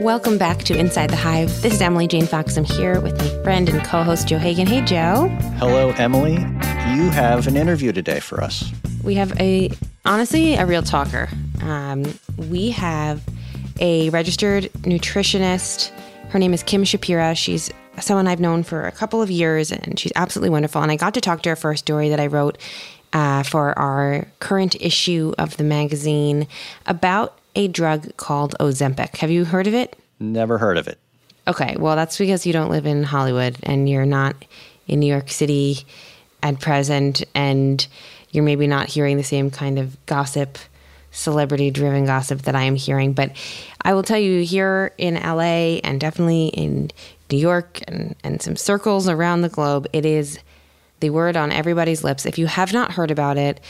Welcome back to Inside the Hive. This is Emily Jane Fox. I'm here with my friend and co host, Joe Hagan. Hey, Joe. Hello, Emily. You have an interview today for us. We have a, honestly, a real talker. Um, we have a registered nutritionist. Her name is Kim Shapira. She's someone I've known for a couple of years, and she's absolutely wonderful. And I got to talk to her for a story that I wrote uh, for our current issue of the magazine about a drug called Ozempic. Have you heard of it? Never heard of it. Okay, well, that's because you don't live in Hollywood and you're not in New York City at present, and you're maybe not hearing the same kind of gossip, celebrity driven gossip that I am hearing. But I will tell you here in LA and definitely in New York and, and some circles around the globe, it is the word on everybody's lips. If you have not heard about it,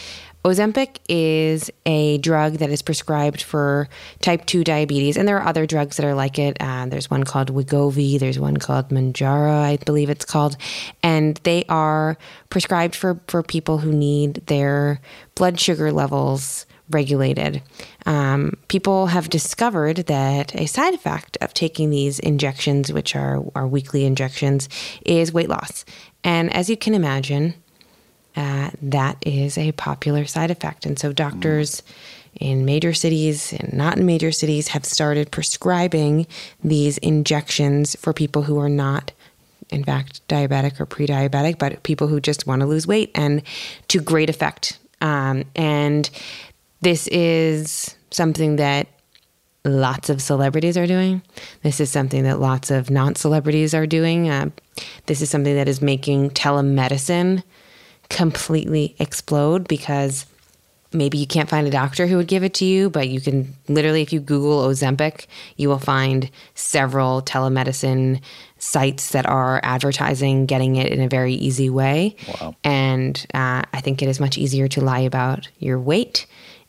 Ozempic is a drug that is prescribed for type 2 diabetes, and there are other drugs that are like it. Uh, there's one called Wegovy, there's one called Mounjaro, I believe it's called, and they are prescribed for, for people who need their blood sugar levels regulated. Um, people have discovered that a side effect of taking these injections, which are, are weekly injections, is weight loss. And as you can imagine, uh, that is a popular side effect. And so doctors in major cities and not in major cities have started prescribing these injections for people who are not in fact diabetic or pre-diabetic but people who just want to lose weight and to great effect um, and this is something that lots of celebrities are doing. This is something that lots of non celebrities are doing. Uh, this is something that is making telemedicine completely explode because maybe you can't find a doctor who would give it to you, but you can literally, if you Google Ozempic, you will find several telemedicine sites that are advertising getting it in a very easy way. Wow. And uh, I think it is much easier to lie about your weight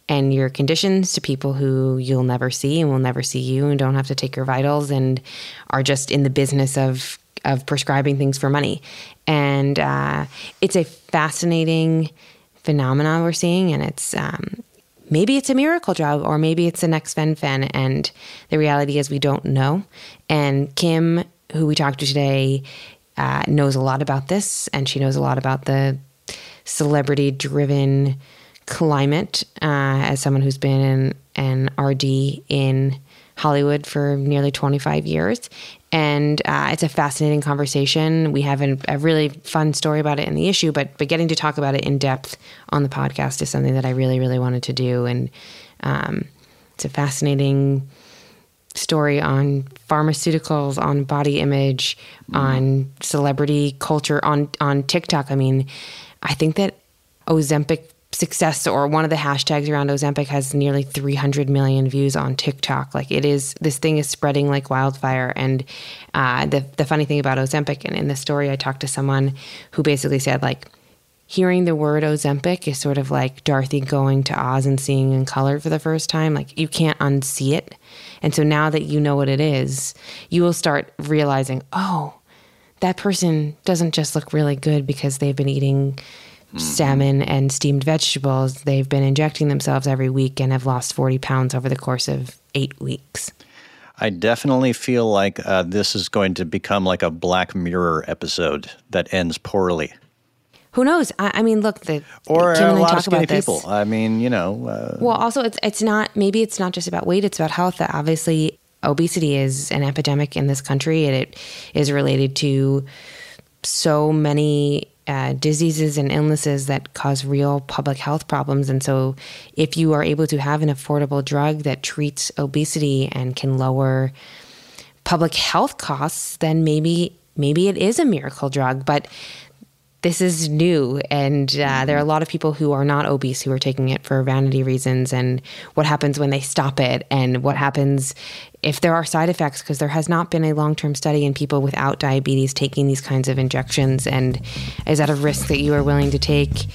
and your conditions to people who you'll never see and will never see you and don't have to take your vitals and are just in the business of of prescribing things for money. And uh, it's a fascinating phenomenon we're seeing, and it's um, maybe it's a miracle drug or maybe it's the next fen-phen. And the reality is we don't know. And Kim, who we talked to today, uh, knows a lot about this, and she knows a lot about the celebrity-driven climate uh, as someone who's been in an RD in Hollywood for nearly 25 years. And uh, it's a fascinating conversation. We have a, a, really fun story about it in the issue, but but getting to talk about it in depth on the podcast is something that I really, really wanted to do. And um, it's a fascinating story on pharmaceuticals, on body image, mm. on celebrity culture, on on TikTok. I mean, I think that Ozempic success or one of the hashtags around Ozempic has nearly 300 million views on TikTok. Like it is, this thing is spreading like wildfire. And uh, the the funny thing about Ozempic, and in the story, I talked to someone who basically said like. Hearing the word Ozempic is sort of like Dorothy going to Oz and seeing in color for the first time. Like you can't unsee it. And so now that you know what it is, you will start realizing, oh, that person doesn't just look really good because they've been eating salmon and steamed vegetables, they've been injecting themselves every week and have lost 40 pounds over the course of eight weeks. I definitely feel like uh, this is going to become like a Black Mirror episode that ends poorly. Who knows? I, I mean, look, the or Kim a lot of skinny people. I mean, you know. Uh, well, also, it's it's not. Maybe it's not just about weight; it's about health. That Obviously, obesity is an epidemic in this country, and it is related to so many uh, diseases and illnesses that cause real public health problems. And so, if you are able to have an affordable drug that treats obesity and can lower public health costs, then maybe maybe it is a miracle drug. But this is new, and uh, there are a lot of people who are not obese who are taking it for vanity reasons. And what happens when they stop it, and what happens if there are side effects, because there has not been a long term study in people without diabetes taking these kinds of injections. And is that a risk that you are willing to take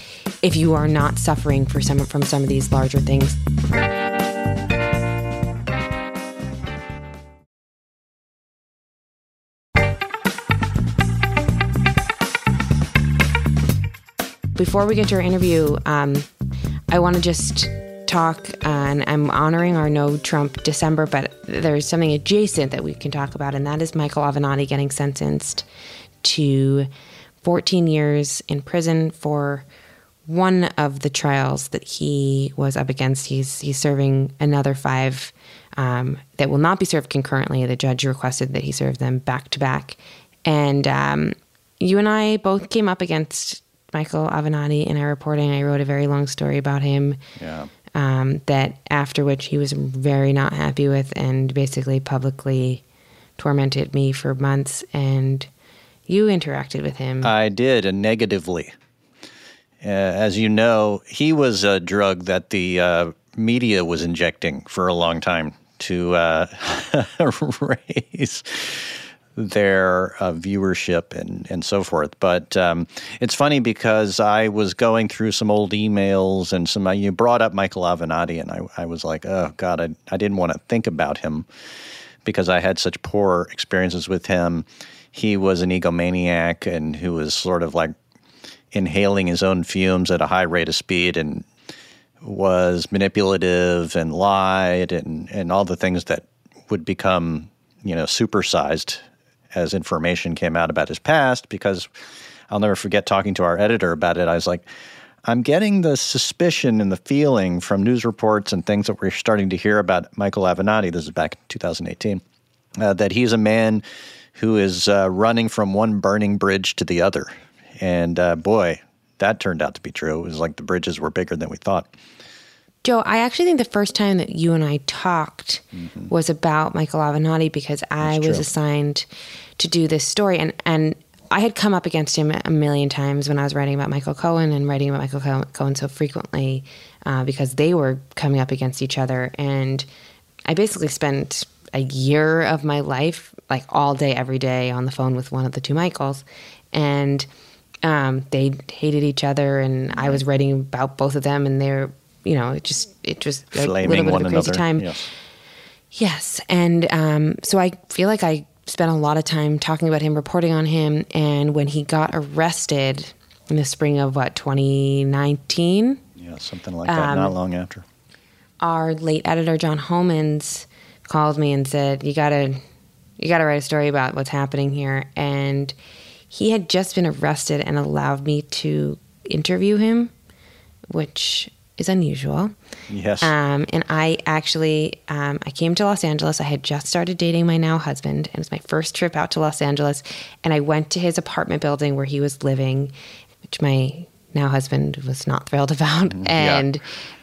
if you are not suffering for some, from some of these larger things? Before we get to our interview, um, I want to just talk, and I'm honoring our no Trump December, but there's something adjacent that we can talk about, and that is Michael Avenatti getting sentenced to 14 years in prison for one of the trials that he was up against. He's he's serving another five um, that will not be served concurrently. The judge requested that he serve them back to back, and um, you and I both came up against Michael Avenatti in our reporting. I wrote a very long story about him. Yeah. Um, that after which he was very not happy with and basically publicly tormented me for months. And you interacted with him. I did, and negatively. Uh, as you know, he was a drug that the uh, media was injecting for a long time to uh, raise their uh, viewership and, and so forth. But um, it's funny because I was going through some old emails and some, you brought up Michael Avenatti, and I, I was like, oh, God, I, I didn't want to think about him because I had such poor experiences with him. He was an egomaniac and who was sort of like inhaling his own fumes at a high rate of speed and was manipulative and lied and, and all the things that would become, you know, supersized as information came out about his past because I'll never forget talking to our editor about it. I was like, I'm getting the suspicion and the feeling from news reports and things that we're starting to hear about Michael Avenatti. This is back in 2018, uh, that he's a man who is uh, running from one burning bridge to the other. And uh, boy, that turned out to be true. It was like the bridges were bigger than we thought. Joe, I actually think the first time that you and I talked mm-hmm. was about Michael Avenatti because I was assigned to do this story, and and I had come up against him a million times when I was writing about Michael Cohen and writing about Michael Cohen so frequently uh, because they were coming up against each other, and I basically spent a year of my life, like all day, every day, on the phone with one of the two Michaels, and. Um, they hated each other, and I was writing about both of them, and they're you know, it just it was a little bit of a crazy another. time. Yes. Yes, and um, so I feel like I spent a lot of time talking about him, reporting on him, and when he got arrested in the spring of what 2019. Yeah, something like that. Um, not long after. Our late editor John Homans called me and said, "You gotta, you gotta write a story about what's happening here." And he had just been arrested and allowed me to interview him, which is unusual. Yes. Um, and I actually, um, I came to Los Angeles. I had just started dating my now husband, and it was my first trip out to Los Angeles. And I went to his apartment building where he was living, which my now husband was not thrilled about. Mm, and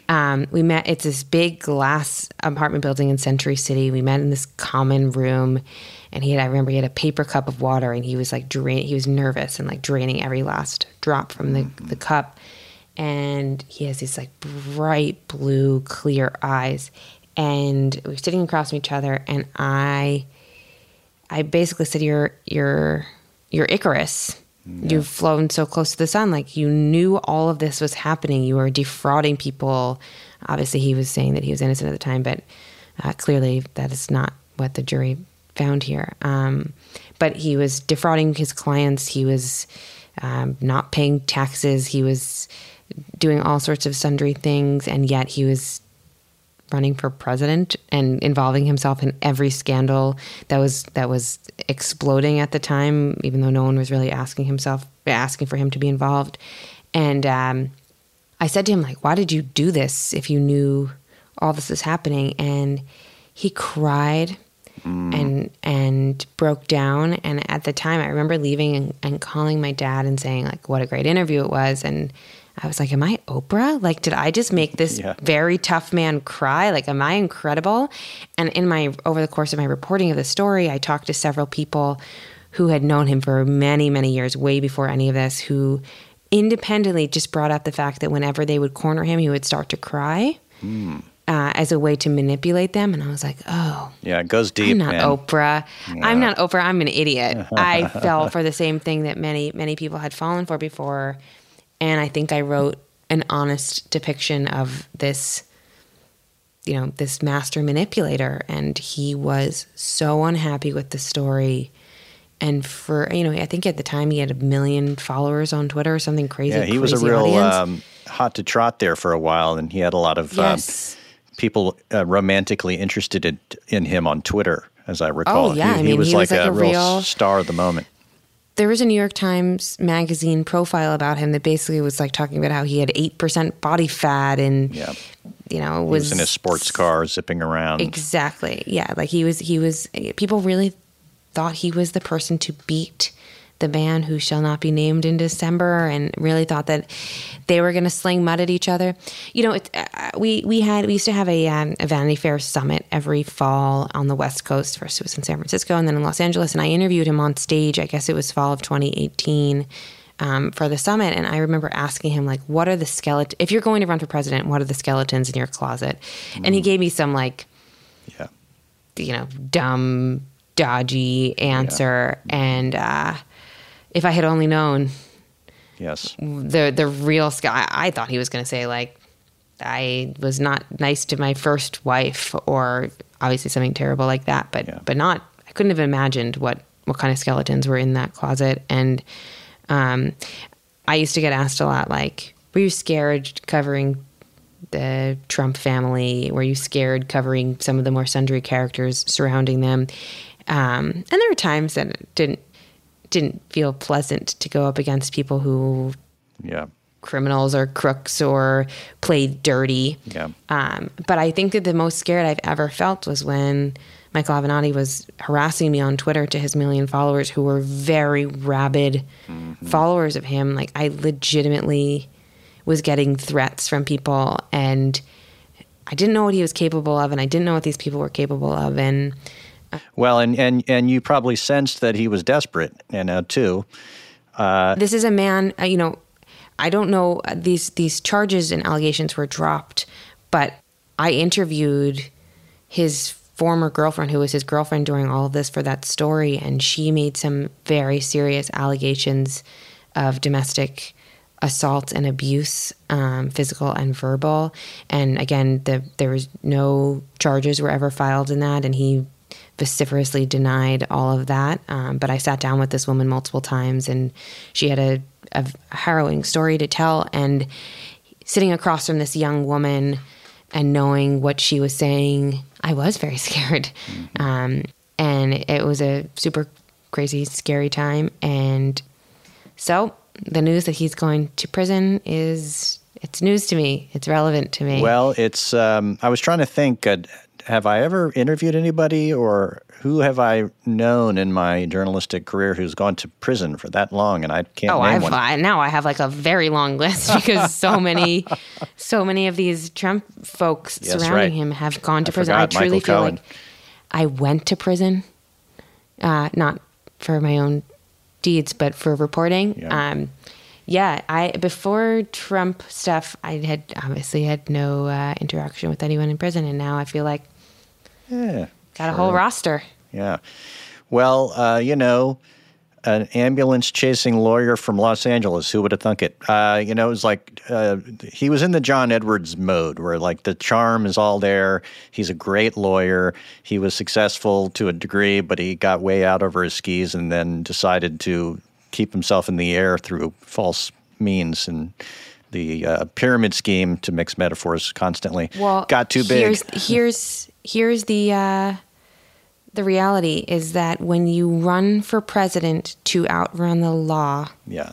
yeah. um, we met. It's this big glass apartment building in Century City. We met in this common room. And he had, I remember he had a paper cup of water and he was like drain, he was nervous and like draining every last drop from the, mm-hmm. the cup and he has these like bright blue, clear eyes. And we are sitting across from each other, and I, I basically said, "You're, you're, you're Icarus. Yeah. You've flown so close to the sun. Like you knew all of this was happening. You were defrauding people. Obviously, he was saying that he was innocent at the time, but uh, clearly that is not what the jury found here. Um, but he was defrauding his clients. He was um, not paying taxes. He was doing all sorts of sundry things, and yet he was running for president and involving himself in every scandal that was that was exploding at the time, even though no one was really asking himself asking for him to be involved. And um, I said to him, like, why did you do this if you knew all this is happening? And he cried mm. and and broke down. And at the time, I remember leaving and, and calling my dad and saying like, what a great interview it was, and I was like, Am I Oprah? Like, did I just make this yeah. very tough man cry? Like, am I incredible? And in my, over the course of my reporting of the story, I talked to several people who had known him for many, many years, way before any of this, who independently just brought up the fact that whenever they would corner him, he would start to cry. Mm. Uh, as a way to manipulate them. And I was like, oh. Yeah, it goes deep. I'm not man. Oprah. Yeah. I'm not Oprah. I'm an idiot. I fell for the same thing that many, many people had fallen for before. And I think I wrote an honest depiction of this, you know, this master manipulator. And he was so unhappy with the story and for you know, I think at the time he had a million followers on Twitter or something crazy. Yeah, he was a real um, hot to trot there for a while, and he had a lot of um, people uh, romantically interested in, in him on Twitter, as I recall. Oh, yeah. he, I he mean, was he like, was like a, a real real- star of the moment. There was a New York Times magazine profile about him that basically was like talking about how he had eight percent body fat and Yeah. you know He was, was in his sports car, zipping around. exactly yeah like he was he was people really thought he was the person to beat the man who shall not be named in December and really thought that they were going to sling mud at each other. You know, it, uh, we we had we used to have a, um, a Vanity Fair summit every fall on the West Coast. First it was in San Francisco and then in Los Angeles, and I interviewed him on stage. I guess it was fall of 2018. Um, for the summit, and I remember asking him like, "What are the skeleton? If you're going to run for president, what are the skeletons in your closet?" And he gave me some like yeah. you know, dumb, dodgy answer. And uh, if I had only known Yes. the the real guy, I thought he was going to say like, I was not nice to my first wife, or obviously something terrible like that. But Yeah. but not. I couldn't have imagined what what kind of skeletons were in that closet. And um, I used to get asked a lot like, were you scared covering the Trump family? Were you scared covering some of the more sundry characters surrounding them? Um, and there were times that it didn't didn't feel pleasant to go up against people who Yeah. criminals or crooks or played dirty. Yeah. Um, but I think that the most scared I've ever felt was when Michael Avenatti was harassing me on Twitter to his million followers who were very rabid followers of him. Like I legitimately was getting threats from people and I didn't know what he was capable of and I didn't know what these people were capable of and Well, and, and, and you probably sensed that he was desperate, you know, too. this is a man uh, you know i don't know uh, these these charges and allegations were dropped but i interviewed his former girlfriend who was his girlfriend during all of this for that story and she made some very serious allegations of domestic assault and abuse um, physical and verbal and again the, there was no charges were ever filed in that and he vociferously denied all of that. Um, but I sat down with this woman multiple times, and she had a, a harrowing story to tell. And sitting across from this young woman and knowing what she was saying, I was very scared. Um, and it was a super crazy, scary time. And so the news that he's going to prison is. It's news to me. It's relevant to me. Well, it's. Um, I was trying to think. Uh, have I ever interviewed anybody, or who have I known in my journalistic career who's gone to prison for that long? And I can't Oh, name I've one. I, now I have like a very long list because so many, so many of these Trump folks Yes, surrounding right. him have gone to I prison. I truly feel like I went to prison, uh, not for my own deeds, but for reporting. Yeah. Um, yeah, I before Trump stuff, I had obviously had no uh, interaction with anyone in prison, and now I feel like Yeah, got a whole roster. yeah. Well, uh, you know, an ambulance chasing lawyer from Los Angeles. Who would have thunk it? Uh, you know, it was like uh, he was in the John Edwards mode, where like the charm is all there. He's a great lawyer. He was successful to a degree, but he got way out over his skis and then decided to keep himself in the air through false means and. The uh, pyramid scheme, to mix metaphors constantly, well got too big. Here's here's here's the uh, the reality is that when you run for president to outrun the law, yeah,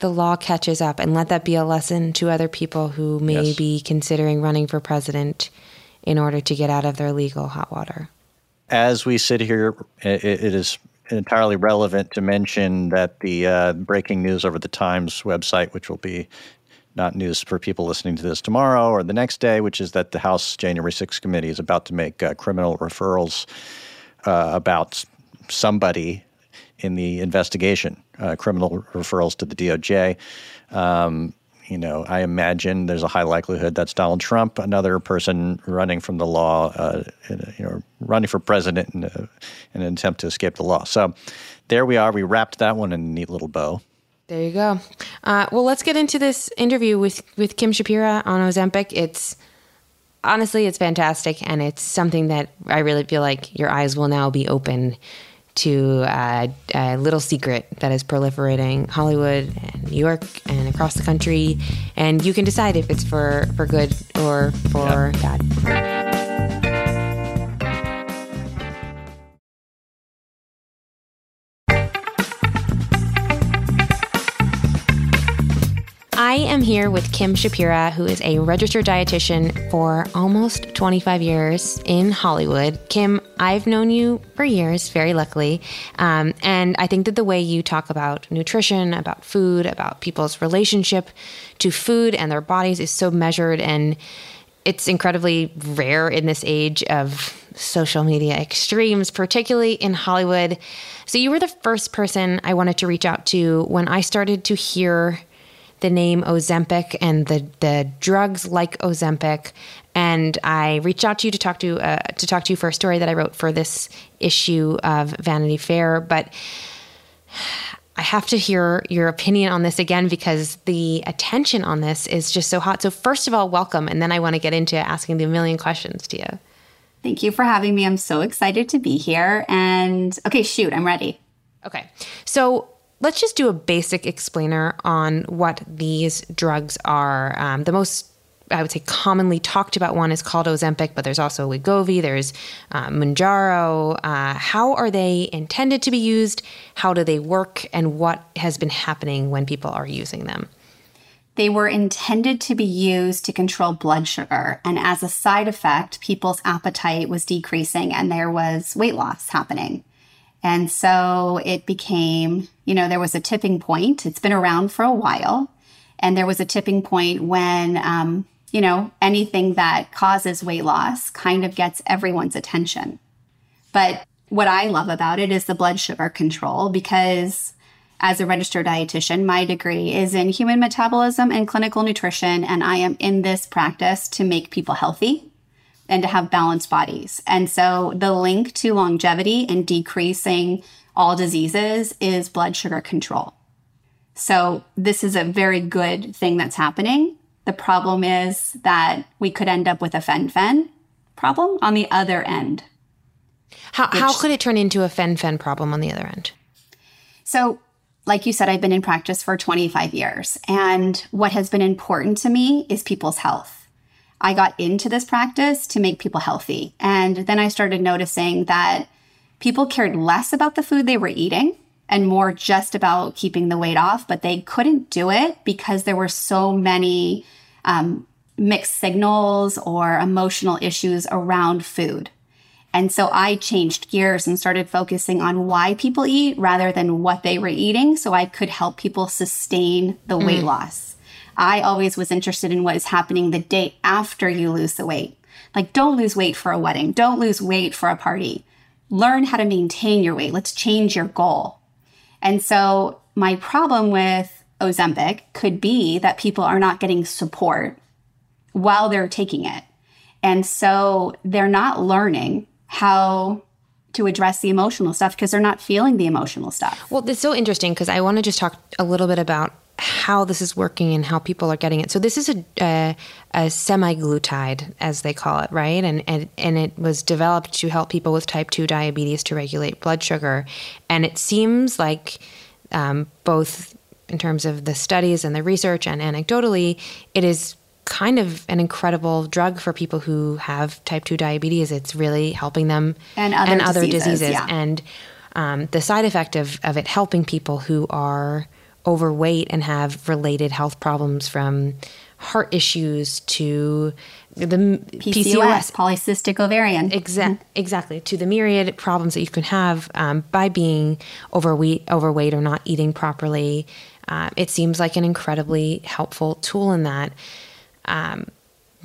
the law catches up, and let that be a lesson to other people who may Yes. be considering running for president in order to get out of their legal hot water. as we sit here, it, it is entirely relevant to mention that the uh, breaking news over the Times website, which will be not news for people listening to this tomorrow or the next day, which is that the House January 6th committee is about to make uh, criminal referrals uh, about somebody in the investigation, uh, criminal referrals to the DOJ. Um, you know, I imagine there's a high likelihood that's Donald Trump, another person running from the law, uh, you know, running for president in, a, in an attempt to escape the law. So there we are. We wrapped that one in a neat little bow. There you go. Uh, well, let's get into this interview with with Kim Shapira on Ozempic. It's honestly, it's fantastic, and it's something that I really feel like your eyes will now be open to uh, a little secret that is proliferating Hollywood and New York and across the country. And you can decide if it's for, for good or for yep. bad. I am here with Kim Shapira, who is a registered dietitian for almost 25 years in Hollywood. Kim, I've known you for years, very luckily. Um, and I think that the way you talk about nutrition, about food, about people's relationship to food and their bodies is so measured and it's incredibly rare in this age of social media extremes, particularly in Hollywood. So, you were the first person I wanted to reach out to when I started to hear the name Ozempic and the the drugs like Ozempic. And I reached out to you to talk to uh, to talk to you for a story that I wrote for this issue of Vanity Fair, but. I have to hear your opinion on this again because the attention on this is just so hot. So, first of all, welcome. And then I want to get into asking the million questions to you. Thank you for having me. I'm so excited to be here. And okay, shoot, I'm ready. Okay. So, let's just do a basic explainer on what these drugs are. Um, the most I would say commonly talked about one is called Ozempic, but there's also Wegovy, there's uh, Mounjaro. Uh, how are they intended to be used? How do they work? And what has been happening when people are using them? They were intended to be used to control blood sugar. And as a side effect, people's appetite was decreasing and there was weight loss happening. And so it became, you know, there was a tipping point. It's been around for a while. And there was a tipping point when, um, you know, anything that causes weight loss kind of gets everyone's attention. But what I love about it is the blood sugar control because as a registered dietitian, my degree is in human metabolism and clinical nutrition. And I am in this practice to make people healthy and to have balanced bodies. And so the link to longevity and decreasing all diseases is blood sugar control. So this is a very good thing that's happening. The problem is that we could end up with a fen-phen problem on the other end. How, which, how could it turn into a fen-phen problem on the other end? So like you said, I've been in practice for 25 years. And what has been important to me is people's health. I got into this practice to make people healthy. And then I started noticing that people cared less about the food they were eating and more just about keeping the weight off, but they couldn't do it because there were so many um, mixed signals or emotional issues around food. And so I changed gears and started focusing on why people eat rather than what they were eating so I could help people sustain the mm. weight loss. I always was interested in what is happening the day after you lose the weight. Like, don't lose weight for a wedding. Don't lose weight for a party. Learn how to maintain your weight. Let's change your goal. And so, my problem with Ozempic could be that people are not getting support while they're taking it. And so, they're not learning how to address the emotional stuff because they're not feeling the emotional stuff. Well, it's so interesting because I want to just talk a little bit about how this is working and how people are getting it. So this is a, a, a semaglutide, as they call it, right? And, and and it was developed to help people with type two diabetes to regulate blood sugar. And it seems like um, both in terms of the studies and the research and anecdotally, it is kind of an incredible drug for people who have type 2 diabetes. It's really helping them and other, and other diseases. diseases. Yeah. And um, the side effect of, of it helping people who are overweight and have related health problems from heart issues to the PCOS, PCOS polycystic ovarian. Exa- mm-hmm. Exactly, to the myriad problems that you can have um, by being overweight, overweight or not eating properly. Uh, it seems like an incredibly helpful tool in that. Um,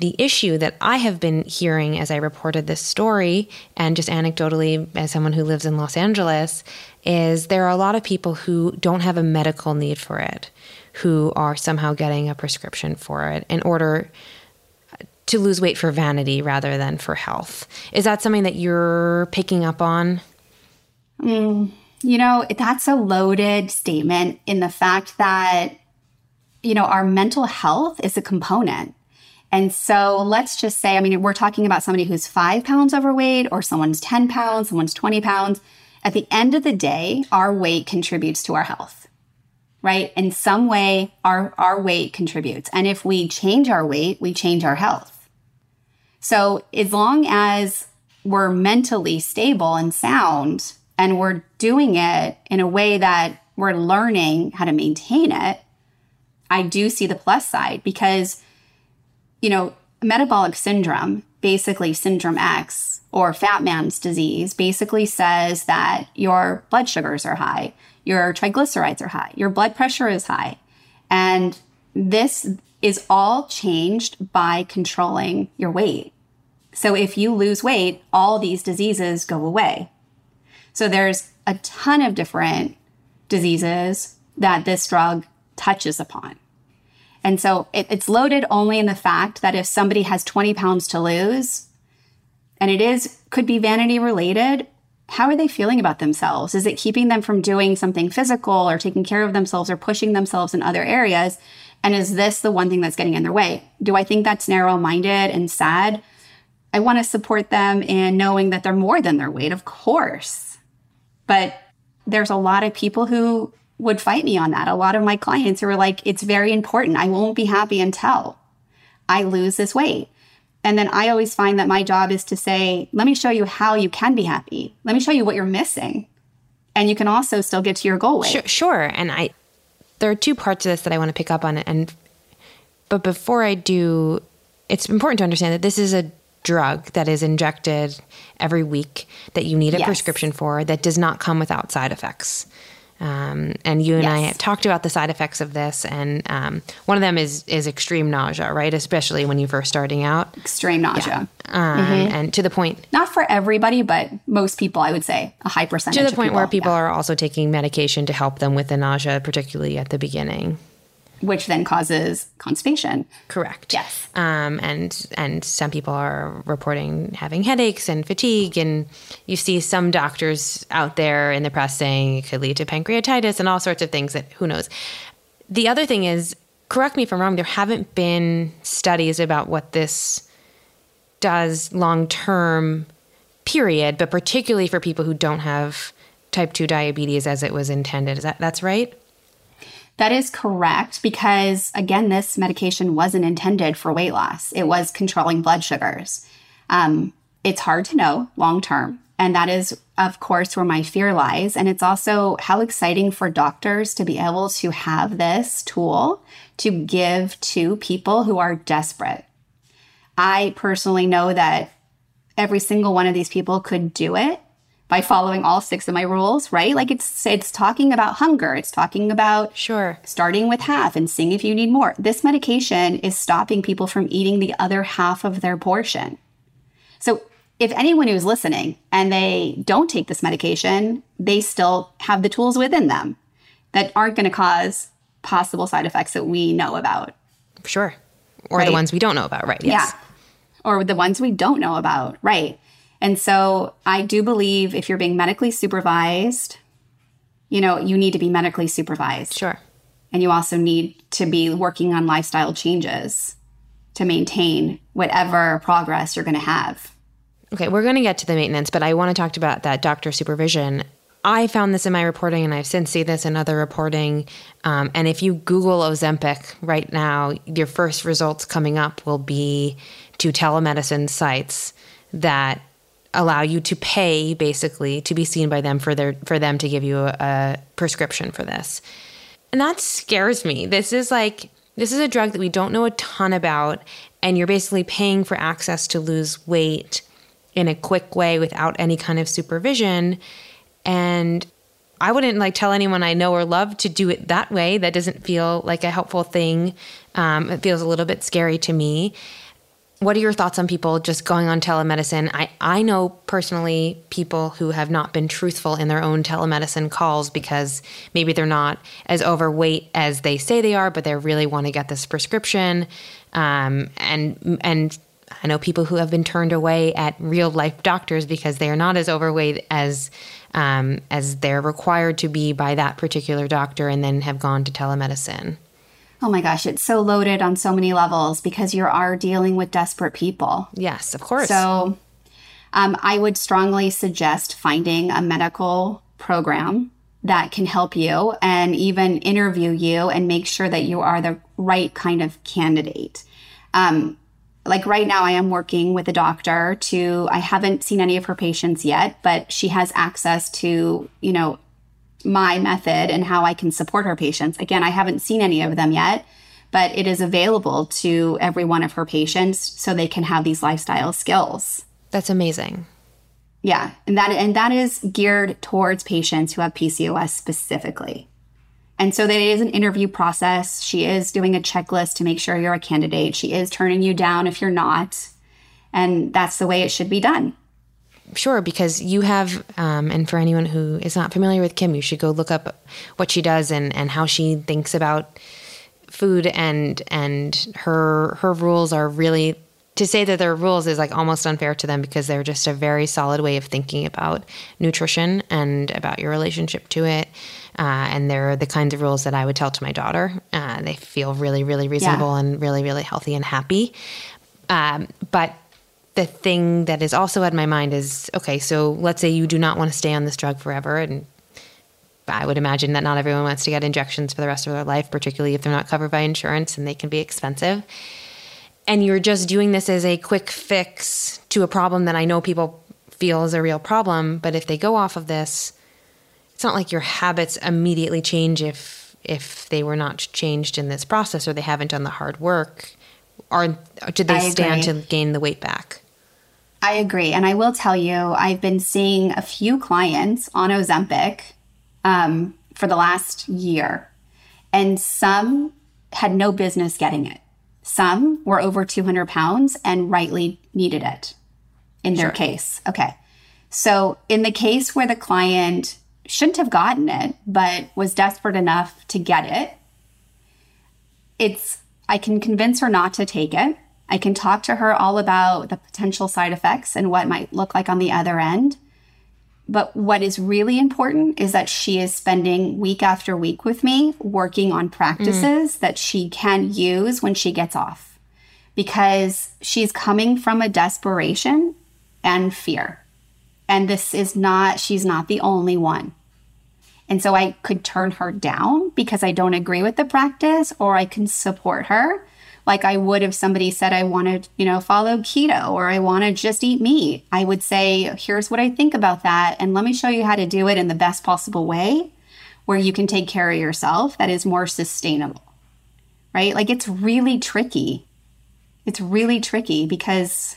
the issue that I have been hearing as I reported this story, and just anecdotally as someone who lives in Los Angeles, is there are a lot of people who don't have a medical need for it, who are somehow getting a prescription for it in order to lose weight for vanity rather than for health. Is that something that you're picking up on? Mm, you know, that's a loaded statement in the fact that, you know, our mental health is a component and so let's just say, I mean, we're talking about somebody who's five pounds overweight or someone's 10 pounds, someone's 20 pounds. At the end of the day, our weight contributes to our health, right? In some way, our, our weight contributes. And if we change our weight, we change our health. So as long as we're mentally stable and sound and we're doing it in a way that we're learning how to maintain it, I do see the plus side because, you know, metabolic syndrome, basically syndrome X or fat man's disease, basically says that your blood sugars are high, your triglycerides are high, your blood pressure is high. And this is all changed by controlling your weight. So if you lose weight, all these diseases go away. So there's a ton of different diseases that this drug touches upon. And so it, it's loaded only in the fact that if somebody has 20 pounds to lose, and it is could be vanity related, how are they feeling about themselves? Is it keeping them from doing something physical or taking care of themselves or pushing themselves in other areas? And is this the one thing that's getting in their way? Do I think that's narrow minded and sad? I want to support them in knowing that they're more than their weight, of course. But there's a lot of people who would fight me on that. A lot of my clients who are like, it's very important. I won't be happy until I lose this weight. And then I always find that my job is to say, let me show you how you can be happy. Let me show you what you're missing. And you can also still get to your goal weight. Sure, sure. And I, there are two parts of this that I want to pick up on. And, but before I do, it's important to understand that this is a drug that is injected every week that you need a yes. prescription for that does not come without side effects. Um, and you and yes. I have talked about the side effects of this, and um, one of them is is extreme nausea, right? Especially when you're first starting out. Extreme nausea, yeah. um, mm-hmm. and to the point. Not for everybody, but most people, I would say, a high percentage. To the point people, where people yeah. are also taking medication to help them with the nausea, particularly at the beginning which then causes constipation. Correct. Yes. Um, and and some people are reporting having headaches and fatigue, and you see some doctors out there in the press saying it could lead to pancreatitis and all sorts of things that who knows. The other thing is, correct me if I'm wrong. There haven't been studies about what this does long term. Period, but particularly for people who don't have type 2 diabetes as it was intended. Is that that's right? That is correct because, again, this medication wasn't intended for weight loss. It was controlling blood sugars. Um, it's hard to know long term. And that is, of course, where my fear lies. And it's also how exciting for doctors to be able to have this tool to give to people who are desperate. I personally know that every single one of these people could do it by following all six of my rules, right? Like it's it's talking about hunger, it's talking about sure starting with half and seeing if you need more. This medication is stopping people from eating the other half of their portion. So if anyone who's listening and they don't take this medication, they still have the tools within them that aren't going to cause possible side effects that we know about. Sure. Or right? the ones we don't know about, right? Yes. Yeah. Or the ones we don't know about, right? And so I do believe if you're being medically supervised, you know, you need to be medically supervised. Sure. And you also need to be working on lifestyle changes to maintain whatever progress you're going to have. Okay, we're going to get to the maintenance, but I want to talk about that doctor supervision. I found this in my reporting, and I've since seen this in other reporting. Um, and if you Google Ozempic right now, your first results coming up will be to telemedicine sites that allow you to pay basically to be seen by them for their for them to give you a, a prescription for this. And that scares me. This is like this is a drug that we don't know a ton about and you're basically paying for access to lose weight in a quick way without any kind of supervision and I wouldn't like tell anyone I know or love to do it that way. That doesn't feel like a helpful thing. Um, it feels a little bit scary to me what are your thoughts on people just going on telemedicine? I, I know personally people who have not been truthful in their own telemedicine calls because maybe they're not as overweight as they say they are, but they really want to get this prescription. Um, and and I know people who have been turned away at real life doctors because they are not as overweight as um, as they're required to be by that particular doctor, and then have gone to telemedicine oh my gosh, it's so loaded on so many levels because you are dealing with desperate people. Yes, of course. So Um, I would strongly suggest finding a medical program that can help you and even interview you and make sure that you are the right kind of candidate. Um, like right now, I am working with a doctor to, I haven't seen any of her patients yet, but she has access to, you know, my method and how I can support her patients. Again, I haven't seen any of them yet, but it is available to every one of her patients so they can have these lifestyle skills. That's amazing. Yeah, and that and that is geared towards patients who have PCOS specifically. And so that it is an interview process. She is doing a checklist to make sure you're a candidate. She is turning you down if you're not. And that's the way it should be done. Sure, because you have, um, and for anyone who is not familiar with Kim, you should go look up what she does and, and how she thinks about food and and her her rules are really to say that their rules is like almost unfair to them because they're just a very solid way of thinking about nutrition and about your relationship to it. Uh, and they're the kinds of rules that I would tell to my daughter. Uh, they feel really, really reasonable yeah. and really, really healthy and happy. Um, but the thing that is also at my mind is okay, so let's say you do not want to stay on this drug forever. And I would imagine that not everyone wants to get injections for the rest of their life, particularly if they're not covered by insurance and they can be expensive and you're just doing this as a quick fix to a problem that I know people feel is a real problem, but if they go off of this, it's not like your habits immediately change if if they were not changed in this process or they haven't done the hard work or did they stand to gain the weight back? I agree. And I will tell you, I've been seeing a few clients on Ozempic um, for the last year, and some had no business getting it. Some were over 200 pounds and rightly needed it in their sure. case. Okay. So, in the case where the client shouldn't have gotten it, but was desperate enough to get it, it's, I can convince her not to take it. I can talk to her all about the potential side effects and what might look like on the other end. But what is really important is that she is spending week after week with me working on practices mm. that she can use when she gets off because she's coming from a desperation and fear. And this is not, she's not the only one. And so I could turn her down because I don't agree with the practice, or I can support her like I would if somebody said I want to, you know, follow keto or I want to just eat meat. I would say, here's what I think about that. And let me show you how to do it in the best possible way where you can take care of yourself that is more sustainable. Right? Like it's really tricky. It's really tricky because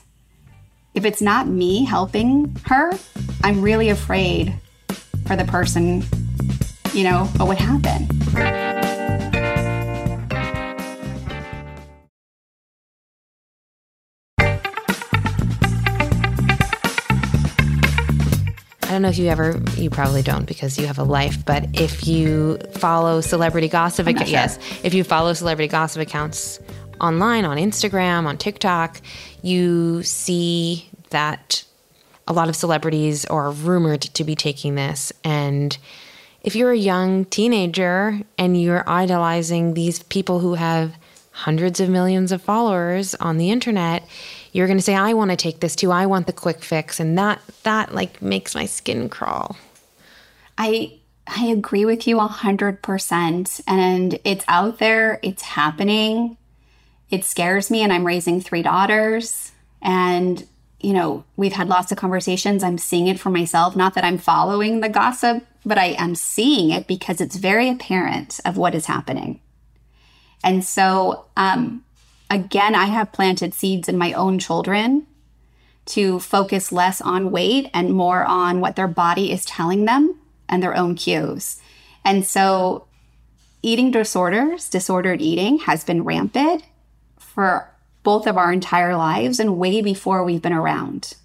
if it's not me helping her, I'm really afraid for the person, you know, what would happen. Don't know if you ever, you probably don't because you have a life, but if you follow celebrity gossip, ac- sure. yes, if you follow celebrity gossip accounts online, on Instagram, on TikTok, you see that a lot of celebrities are rumored to be taking this. And if you're a young teenager and you're idolizing these people who have hundreds of millions of followers on the internet, you're going to say I want to take this too. I want the quick fix and that that like makes my skin crawl. I I agree with you 100% and it's out there, it's happening. It scares me and I'm raising three daughters and you know, we've had lots of conversations. I'm seeing it for myself, not that I'm following the gossip, but I am seeing it because it's very apparent of what is happening. And so um again, I have planted seeds in my own children to focus less on weight and more on what their body is telling them and their own cues. And so, eating disorders, disordered eating, has been rampant for both of our entire lives and way before we've been around.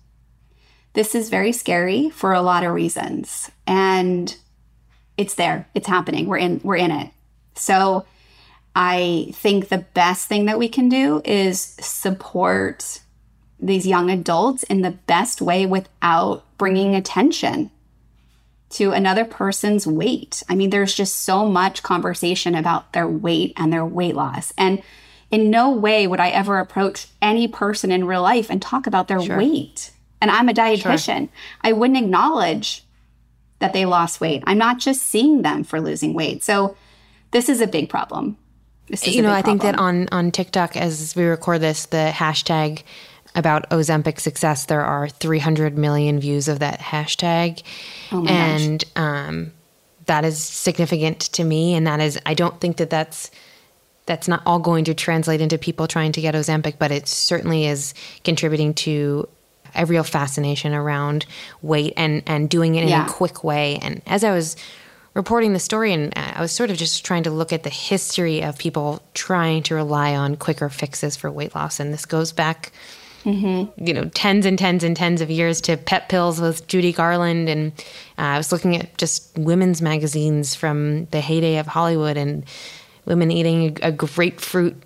This is very scary for a lot of reasons. And it's there. It's happening. We're in we're in it. So I think the best thing that we can do is support these young adults in the best way without bringing attention to another person's weight. I mean, there's just so much conversation about their weight and their weight loss. And in no way would I ever approach any person in real life and talk about their sure. weight. And I'm a dietitian. Sure. I wouldn't acknowledge that they lost weight. I'm not just seeing them for losing weight. So this is a big problem. You know, I think that on on TikTok as we record this, the hashtag about Ozempic success, there are 300 million views of that hashtag. Oh and um, that is significant to me. And that is, I don't think that that's that's not all going to translate into people trying to get Ozempic, but it certainly is contributing to a real fascination around weight and and doing it in yeah. a quick way. And as I was reporting the story, and I was sort of just trying to look at the history of people trying to rely on quicker fixes for weight loss, and this goes back. Mm-hmm. You know, tens and tens and tens of years to pep pills with Judy Garland, and uh, I was looking at just women's magazines from the heyday of Hollywood, and women eating a, a grapefruit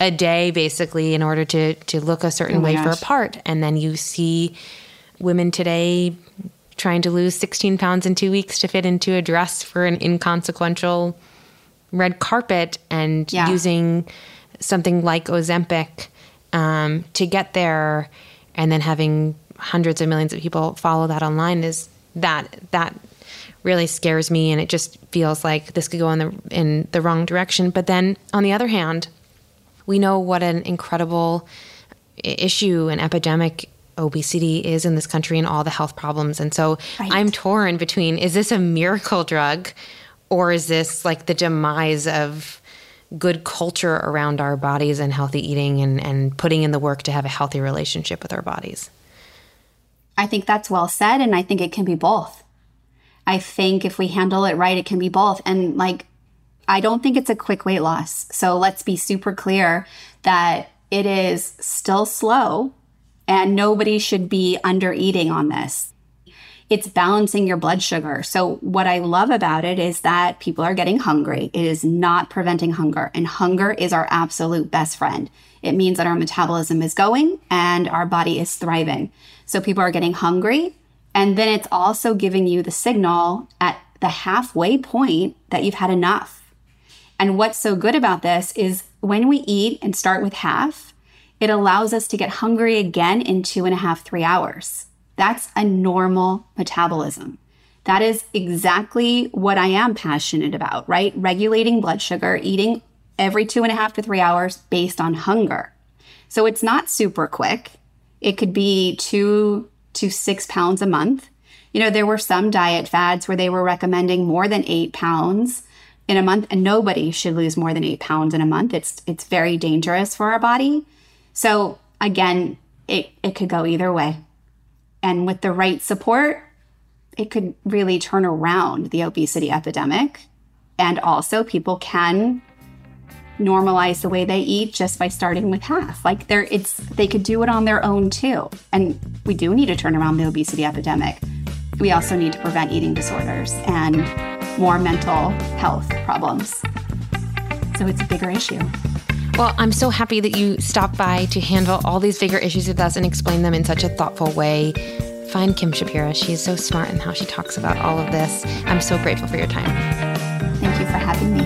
a day basically in order to to look a certain oh way gosh. for a part and then you see women today trying to lose 16 pounds in 2 weeks to fit into a dress for an inconsequential red carpet and yeah. using something like Ozempic um, to get there and then having hundreds of millions of people follow that online is that that really scares me and it just feels like this could go in the in the wrong direction but then on the other hand we know what an incredible issue and epidemic obesity is in this country and all the health problems and so right. i'm torn between is this a miracle drug or is this like the demise of good culture around our bodies and healthy eating and, and putting in the work to have a healthy relationship with our bodies i think that's well said and i think it can be both I think if we handle it right, it can be both. And like, I don't think it's a quick weight loss. So let's be super clear that it is still slow and nobody should be under eating on this. It's balancing your blood sugar. So, what I love about it is that people are getting hungry. It is not preventing hunger, and hunger is our absolute best friend. It means that our metabolism is going and our body is thriving. So, people are getting hungry and then it's also giving you the signal at the halfway point that you've had enough. And what's so good about this is when we eat and start with half, it allows us to get hungry again in two and a half, three hours. That's a normal metabolism. That is exactly what I am passionate about, right? Regulating blood sugar, eating every two and a half to three hours based on hunger. So it's not super quick. It could be two to six pounds a month. You know, there were some diet fads where they were recommending more than eight pounds in a month, and nobody should lose more than eight pounds in a month. It's it's very dangerous for our body. So again, it, it could go either way. And with the right support, it could really turn around the obesity epidemic. And also people can normalize the way they eat just by starting with half. Like they're it's they could do it on their own too. And we do need to turn around the obesity epidemic. We also need to prevent eating disorders and more mental health problems. So it's a bigger issue. Well, I'm so happy that you stopped by to handle all these bigger issues with us and explain them in such a thoughtful way. Find Kim Shapiro. She is so smart in how she talks about all of this. I'm so grateful for your time. Thank you for having me.